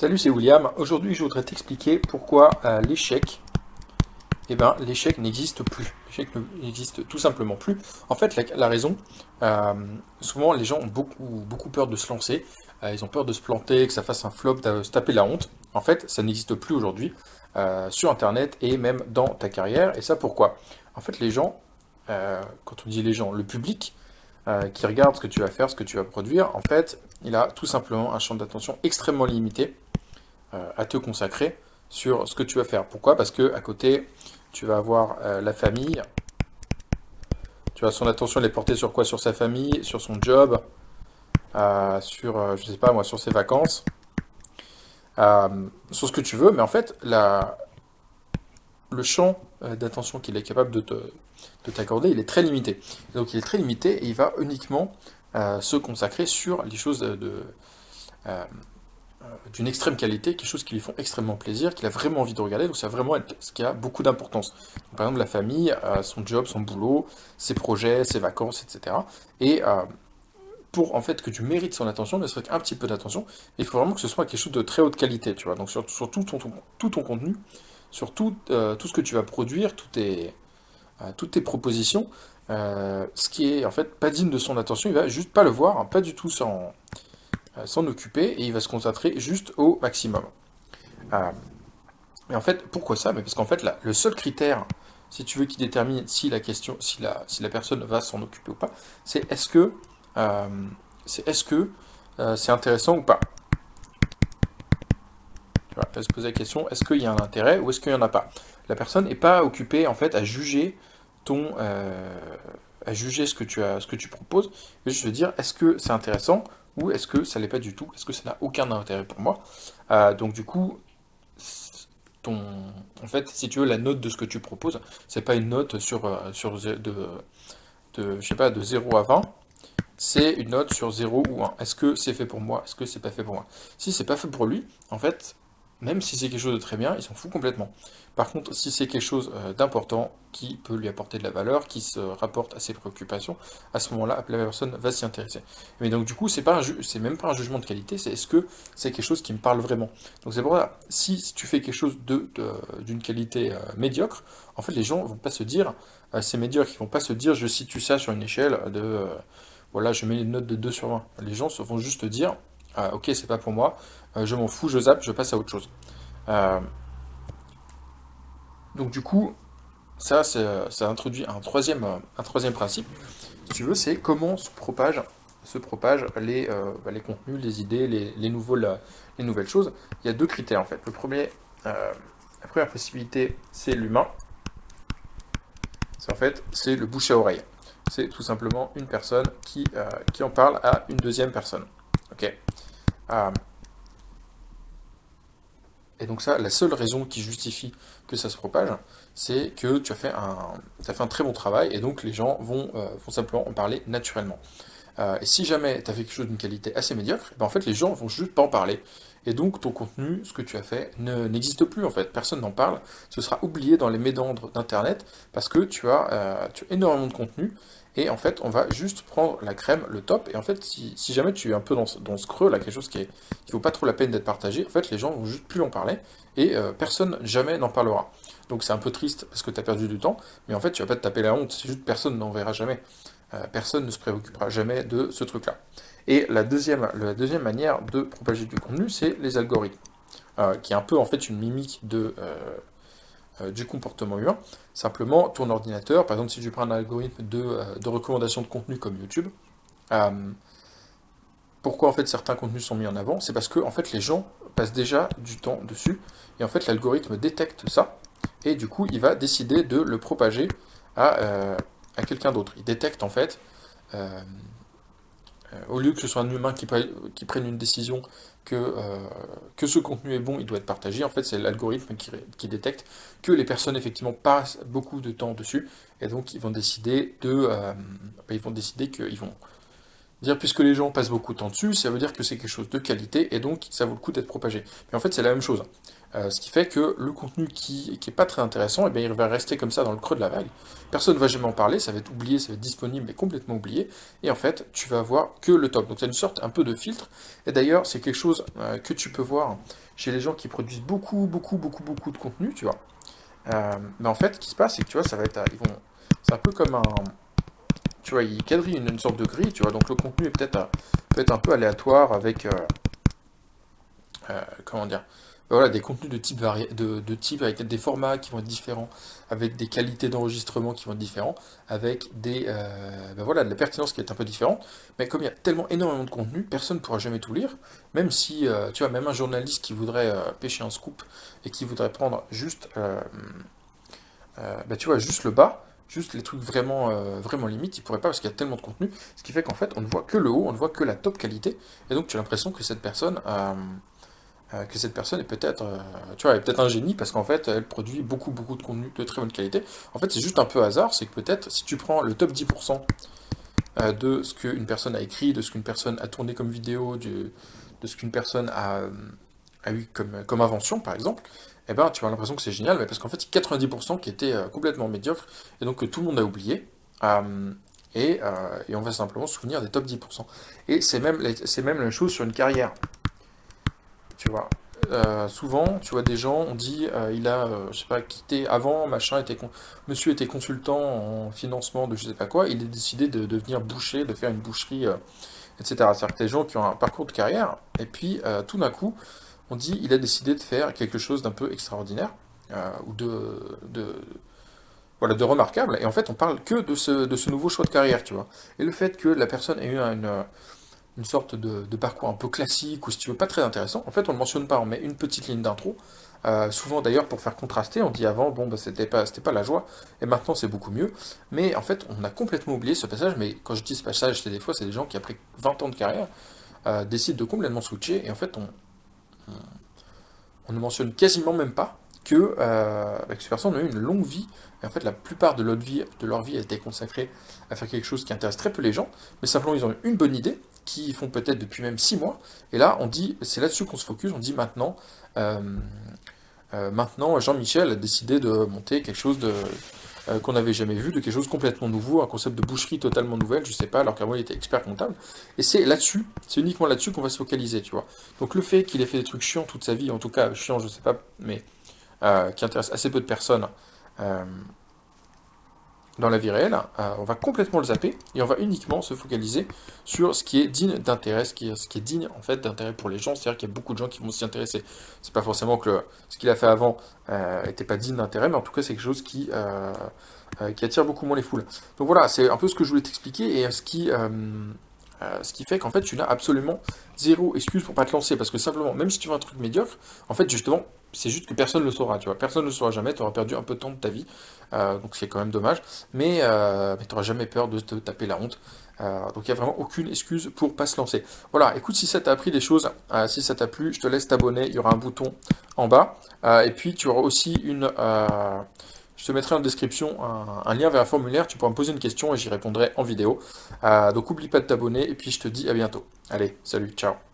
Salut, c'est William. Aujourd'hui, je voudrais t'expliquer pourquoi euh, l'échec, eh ben, l'échec n'existe plus. L'échec n'existe tout simplement plus. En fait, la, raison, euh, souvent, les gens ont beaucoup, beaucoup peur de se lancer. Euh, ils ont peur de se planter, que ça fasse un flop, de se taper la honte. En fait, ça n'existe plus aujourd'hui sur Internet et même dans ta carrière. Et ça, pourquoi? En fait, les gens, quand on dit les gens, le public, qui regarde ce que tu vas faire, ce que tu vas produire, en fait, il a tout simplement un champ d'attention extrêmement limité à te consacrer sur ce que tu vas faire. Pourquoi? Parce que à côté, tu vas avoir euh, la famille, tu as son attention, elle est portée sur quoi? Sur sa famille, sur son job, euh, sur, je sais pas moi, sur ses vacances, sur ce que tu veux, mais en fait, le champ d'attention qu'il est capable de, de t'accorder, il est très limité. Donc il est très limité et il va uniquement se consacrer sur les choses de, euh, d'une extrême qualité, quelque chose qui lui font extrêmement plaisir, qu'il a vraiment envie de regarder, donc va vraiment ce qui a beaucoup d'importance. Par exemple, la famille, euh, son job, son boulot, ses projets, ses vacances, etc. Et euh, pour en fait que tu mérites son attention, ne serait qu'un petit peu d'attention, il faut vraiment que ce soit quelque chose de très haute qualité, tu vois. Donc sur, tout, ton, contenu, sur tout, tout, ce que tu vas produire, toutes tes, toutes tes propositions, ce qui est en fait pas digne de son attention, il va juste pas le voir, hein, pas du tout sans euh, s'en occuper et il va se concentrer juste au maximum. Euh, et en fait, pourquoi ça? Parce qu'en fait, le seul critère, si tu veux, qui détermine si la question, si la, personne va s'en occuper ou pas, c'est est-ce que euh, que c'est intéressant ou pas? Tu vois, se poser la question est-ce qu'il y a un intérêt ou est-ce qu'il n'y en a pas? La personne n'est pas occupée en fait à juger ton à juger ce que tu as ce que tu proposes, mais je veux dire est-ce que c'est intéressant est-ce que ça l'est pas du tout? Est-ce que ça n'a aucun intérêt pour moi? Euh, Donc du coup, ton, en fait, si tu veux, la note de ce que tu proposes, c'est pas une note sur, euh, sur de, de, je sais pas, de 0 à 20, c'est une note sur 0 ou 1. Est-ce que c'est fait pour moi? Est-ce que c'est pas fait pour moi? Si c'est pas fait pour lui, en fait, même si c'est quelque chose de très bien, il s'en fout complètement. Par contre, si c'est quelque chose euh, d'important, qui peut lui apporter de la valeur, qui se rapporte à ses préoccupations, à ce moment-là, la personne va s'y intéresser. Mais donc du coup, c'est pas c'est même pas un jugement de qualité, c'est est-ce que c'est quelque chose qui me parle vraiment? Donc c'est pour ça, si tu fais quelque chose d'une qualité euh, médiocre, en fait, les gens vont pas se dire, euh, c'est médiocre, ils vont pas se dire, je situe ça sur une échelle de, voilà, je mets une note de 2 sur 20. Les gens vont juste dire, ah, ok, c'est pas pour moi, euh, je m'en fous, je zappe, je passe à autre chose. Euh, donc du coup, ça, ça introduit un troisième, un troisième principe, si tu veux, c'est comment se propagent, se propagent les, euh, bah, contenus, les idées, les, nouveaux, les nouvelles choses. Il y a deux critères en fait. Le premier, la première possibilité, c'est l'humain. C'est en fait, c'est le bouche à oreille. C'est tout simplement une personne qui en parle à une deuxième personne. Ok. Euh, et donc ça, la seule raison qui justifie que ça se propage, c'est que tu as fait un, as fait un très bon travail et donc les gens vont, euh, vont simplement en parler naturellement. Euh, et si jamais tu as fait quelque chose d'une qualité assez médiocre, ben en fait les gens vont juste pas en parler. Et donc ton contenu, ce que tu as fait, n'existe plus en fait. Personne n'en parle. Ce sera oublié dans les méandres d'internet parce que tu as, tu as énormément de contenu et en fait, on va juste prendre la crème, le top. Et en fait, si, jamais tu es un peu dans, ce creux, là, quelque chose qui ne vaut pas trop la peine d'être partagé, en fait, les gens vont juste plus en parler. Et euh, personne jamais n'en parlera. Donc c'est un peu triste parce que tu as perdu du temps. Mais en fait, tu vas pas te taper la honte. C'est juste personne n'en verra jamais. Euh, personne ne se préoccupera jamais de ce truc-là. Et la deuxième, manière de propager du contenu, c'est les algorithmes. Euh, qui est un peu en fait une mimique de, du comportement humain. Simplement, ton ordinateur, par exemple, si tu prends un algorithme de, euh, de recommandation de contenu comme YouTube, euh, pourquoi en fait certains contenus sont mis en avant? C'est parce que en fait les gens passent déjà du temps dessus et en fait l'algorithme détecte ça et du coup il va décider de le propager à, à quelqu'un d'autre. Il détecte en fait euh, au lieu que ce soit un humain qui, prenne une décision que, euh, que ce contenu est bon, il doit être partagé. En fait, c'est l'algorithme qui, détecte que les personnes effectivement passent beaucoup de temps dessus, et donc ils vont décider de, euh, ils vont décider qu'ils vont, Dire puisque les gens passent beaucoup de temps dessus, ça veut dire que c'est quelque chose de qualité et donc ça vaut le coup d'être propagé. Mais en fait, c'est la même chose. Euh, ce qui fait que le contenu qui, qui est pas très intéressant, eh bien, il va rester comme ça dans le creux de la vague. Personne ne va jamais en parler, ça va être oublié, ça va être disponible, mais complètement oublié. Et en fait, tu vas voir que le top. Donc, c'est une sorte un peu de filtre. Et d'ailleurs, c'est quelque chose euh, que tu peux voir chez les gens qui produisent beaucoup, beaucoup, beaucoup, beaucoup de contenu, tu vois. Euh, mais en fait, ce qui se passe, c'est que tu vois, ça va être, ils vont, c'est un peu comme un, tu vois, ils quadrillent une, sorte de grille, tu vois. Donc le contenu est peut-être peut un peu aléatoire avec, comment dire, voilà, des contenus de type, de, type avec des formats qui vont être différents, avec des qualités d'enregistrement qui vont être différents, avec des, euh, ben voilà, de la pertinence qui est un peu différente. Mais comme il y a tellement énormément de contenu, personne ne pourra jamais tout lire. Même si, euh, tu vois, même un journaliste qui voudrait euh, pêcher un scoop et qui voudrait prendre juste, ben tu vois, juste le bas, juste les trucs vraiment, vraiment limites, il pourrait pas parce qu'il y a tellement de contenu. Ce qui fait qu'en fait, on ne voit que le haut, on ne voit que la top qualité. Et donc, tu as l'impression que cette personne euh, personne est peut-être, euh, tu un génie parce qu'en fait, elle produit beaucoup, beaucoup de contenu de très bonne qualité. En fait, c'est juste un peu hasard, c'est que peut-être si tu prends le top 10% euh, de ce qu'une personne a écrit, de ce qu'une personne a tourné comme vidéo, de ce qu'une personne a, a eu comme, comme invention, par exemple, eh ben, tu as l'impression que c'est génial, mais parce qu'en fait, il y a 90% qui étaient complètement médiocres, et donc que tout le monde a oublié. et, et, on va simplement se souvenir des top 10%. Et c'est même, même la même chose sur une carrière tu vois. Euh, souvent, tu vois, des gens, on dit, euh, il a, euh, je sais pas, quitté avant, machin, était monsieur était consultant en financement de je sais pas quoi, il a décidé de, devenir boucher, de faire une boucherie, etc. C'est-à-dire que des gens qui ont un parcours de carrière, et puis tout d'un coup, on dit, il a décidé de faire quelque chose d'un peu extraordinaire, ou de, voilà, de remarquable, et en fait, on parle que de ce, nouveau choix de carrière, tu vois. Et le fait que la personne ait eu une sorte de, parcours un peu classique, ou si tu veux, pas très intéressant. En fait, on ne le mentionne pas, on met une petite ligne d'intro. Euh, souvent d'ailleurs pour faire contraster, on dit avant, bon, bah, c'était pas, pas la joie, et maintenant c'est beaucoup mieux. Mais en fait, on a complètement oublié ce passage, mais quand je dis ce passage, c'est des fois, c'est des gens qui, après 20 ans de carrière, euh, décident de complètement switcher, et en fait, on, on, ne mentionne quasiment même pas que, euh, ces personnes ont eu une longue vie, et en fait, la plupart de leur vie, de leur vie a été consacrée à faire quelque chose qui intéresse très peu les gens, mais simplement ils ont eu une bonne idée, qui font peut-être depuis même 6 mois. Et là, on dit, c'est là-dessus qu'on se focus, on dit maintenant, euh, euh, maintenant Jean-Michel a décidé de monter quelque chose de euh, qu'on n'avait jamais vu, de quelque chose complètement nouveau, un concept de boucherie totalement nouvelle, je sais pas, alors qu'avant il était expert comptable. Et c'est là-dessus, c'est uniquement là-dessus qu'on va se focaliser, tu vois. Donc le fait qu'il ait fait des trucs chiants toute sa vie, en tout cas chiant, je sais pas, mais qui intéresse assez peu de personnes, dans la vie réelle, euh, on va complètement le zapper et on va uniquement se focaliser sur ce qui est digne d'intérêt, ce qui est, digne en fait d'intérêt pour les gens. C'est-à-dire qu'il y a beaucoup de gens qui vont s'y intéresser. C'est pas forcément que ce qu'il a fait avant n'était euh, pas digne d'intérêt, mais en tout cas c'est quelque chose qui, euh, qui attire beaucoup moins les foules. Donc voilà, c'est un peu ce que je voulais t'expliquer et ce qui ce qui fait qu'en fait tu n'as absolument zéro excuse pour pas te lancer parce que simplement même si tu veux un truc médiocre en fait justement c'est juste que personne ne le saura, tu vois. Personne ne le saura jamais, tu auras perdu un peu de temps de ta vie, euh, donc c'est quand même dommage. Mais, euh, tu n'auras jamais peur de te taper la honte. Euh, donc il n'y a vraiment aucune excuse pour pas se lancer. Voilà, écoute, si ça t'a appris des choses, si ça t'a plu, je te laisse t'abonner, il y aura un bouton en bas. et puis tu auras aussi une... je te mettrai en description un, lien vers un formulaire, tu pourras me poser une question et j'y répondrai en vidéo. donc n'oublie pas de t'abonner et puis je te dis à bientôt. Allez, salut, ciao